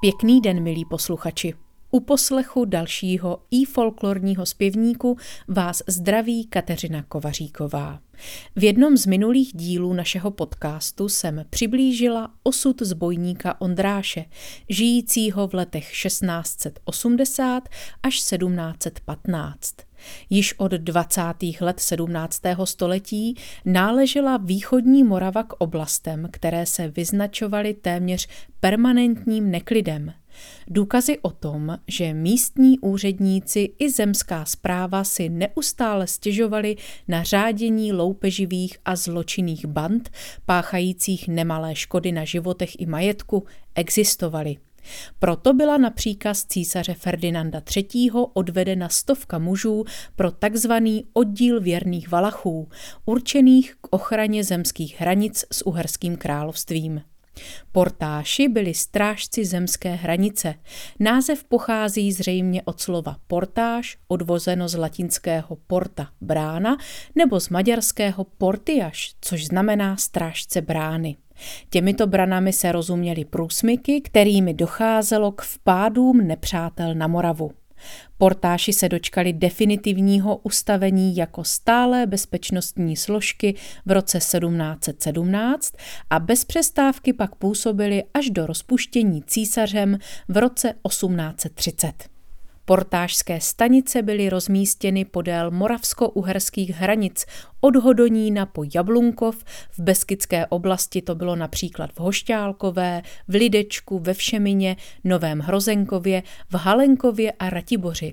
Pěkný den, milí posluchači. U poslechu dalšího i folklorního zpěvníku vás zdraví Kateřina Kovaříková. V jednom z minulých dílů našeho podcastu jsem přiblížila osud zbojníka Ondráše, žijícího v letech 1680 až 1715. Již od 20. let 17. století náležela východní Morava k oblastem, které se vyznačovaly téměř permanentním neklidem. Důkazy o tom, že místní úředníci i zemská zpráva si neustále stěžovali na řádění loupeživých a zločinných band, páchajících nemalé škody na životech i majetku, existovaly. Proto byla na příkaz císaře Ferdinanda III. odvedena stovka mužů pro takzvaný oddíl věrných Valachů, určených k ochraně zemských hranic s uherským královstvím. Portáši byli strážci zemské hranice. Název pochází zřejmě od slova portáž, odvozeno z latinského porta brána, nebo z maďarského portiaš, což znamená strážce brány. Těmito branami se rozuměly průsmyky, kterými docházelo k vpádům nepřátel na Moravu. Portáši se dočkali definitivního ustavení jako stálé bezpečnostní složky v roce 1717 a bez přestávky pak působili až do rozpuštění císařem v roce 1830. Portážské stanice byly rozmístěny podél moravsko-uherských hranic od Hodonína po Jablunkov, v Beskidské oblasti to bylo například v Hošťálkové, v Lidečku, ve Všemině, Novém Hrozenkově, v Halenkově a Ratiboři.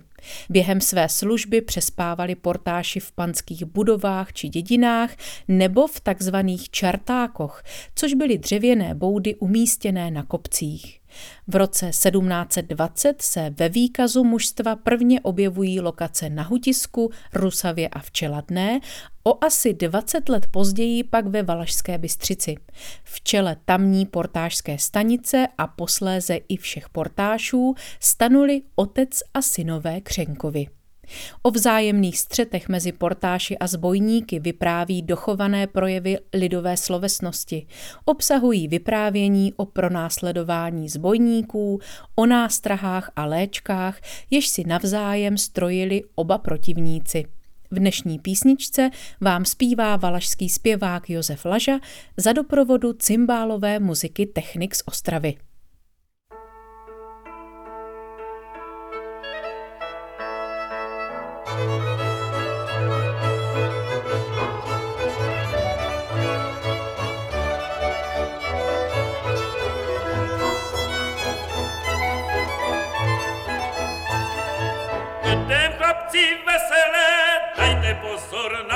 Během své služby přespávali portáši v panských budovách či dědinách nebo v takzvaných čartákoch, což byly dřevěné boudy umístěné na kopcích. V roce 1720 se ve výkazu mužstva prvně objevují lokace na Hutisku, Rusavě a Včeladné, o asi 20 let později pak ve Valašské Bystřici. V čele tamní portážské stanice a posléze i všech portášů stanuli otec a synové Křenkovi. O vzájemných střetech mezi portáši a zbojníky vypráví dochované projevy lidové slovesnosti. Obsahují vyprávění o pronásledování zbojníků, o nástrahách a léčkách, jež si navzájem strojili oba protivníci. V dnešní písničce vám zpívá valašský zpěvák Josef Laža za doprovodu cymbálové muziky Technik z Ostravy.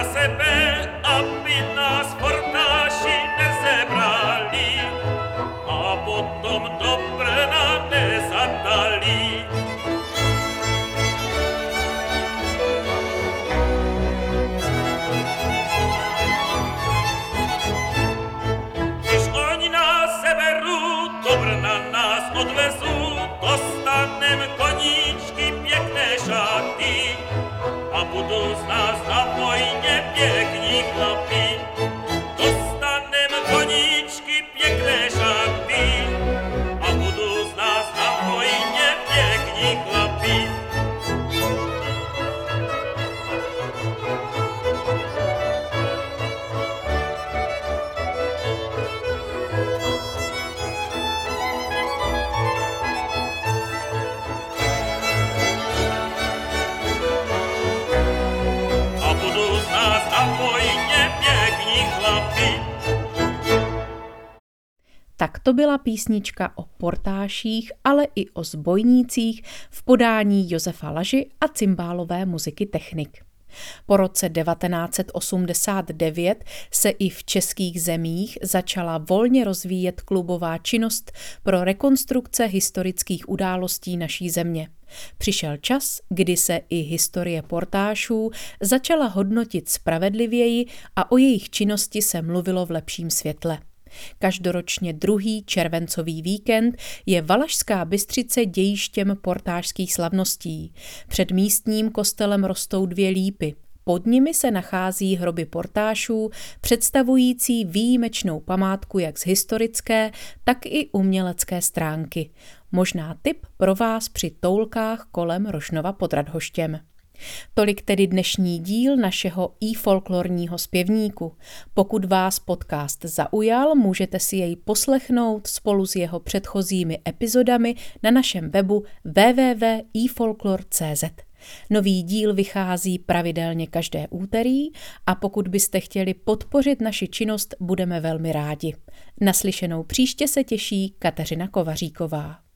na sebe, aby nás portáši nezebrali a potom do Brna nezadali. Když oni nás seberu, do Brna nás odvezou, dostaneme Tak to byla písnička o portáších, ale i o zbojnících v podání Josefa Laži a cymbálové muziky Technik. Po roce 1989 se i v českých zemích začala volně rozvíjet klubová činnost pro rekonstrukce historických událostí naší země. Přišel čas, kdy se i historie portášů začala hodnotit spravedlivěji a o jejich činnosti se mluvilo v lepším světle. Každoročně druhý červencový víkend je Valašská Bystřice dějištěm portářských slavností. Před místním kostelem rostou dvě lípy. pod nimi se nachází hroby portášů, představující výjimečnou památku jak z historické, tak i umělecké stránky. Možná tip pro vás při toulkách kolem Rošnova pod Radhoštěm. Tolik tedy dnešní díl našeho i folklorního zpěvníku. Pokud vás podcast zaujal, můžete si jej poslechnout spolu s jeho předchozími epizodami na našem webu www.ifolklor.cz. Nový díl vychází pravidelně každé úterý a pokud byste chtěli podpořit naši činnost, budeme velmi rádi. Naslyšenou příště se těší Kateřina Kovaříková.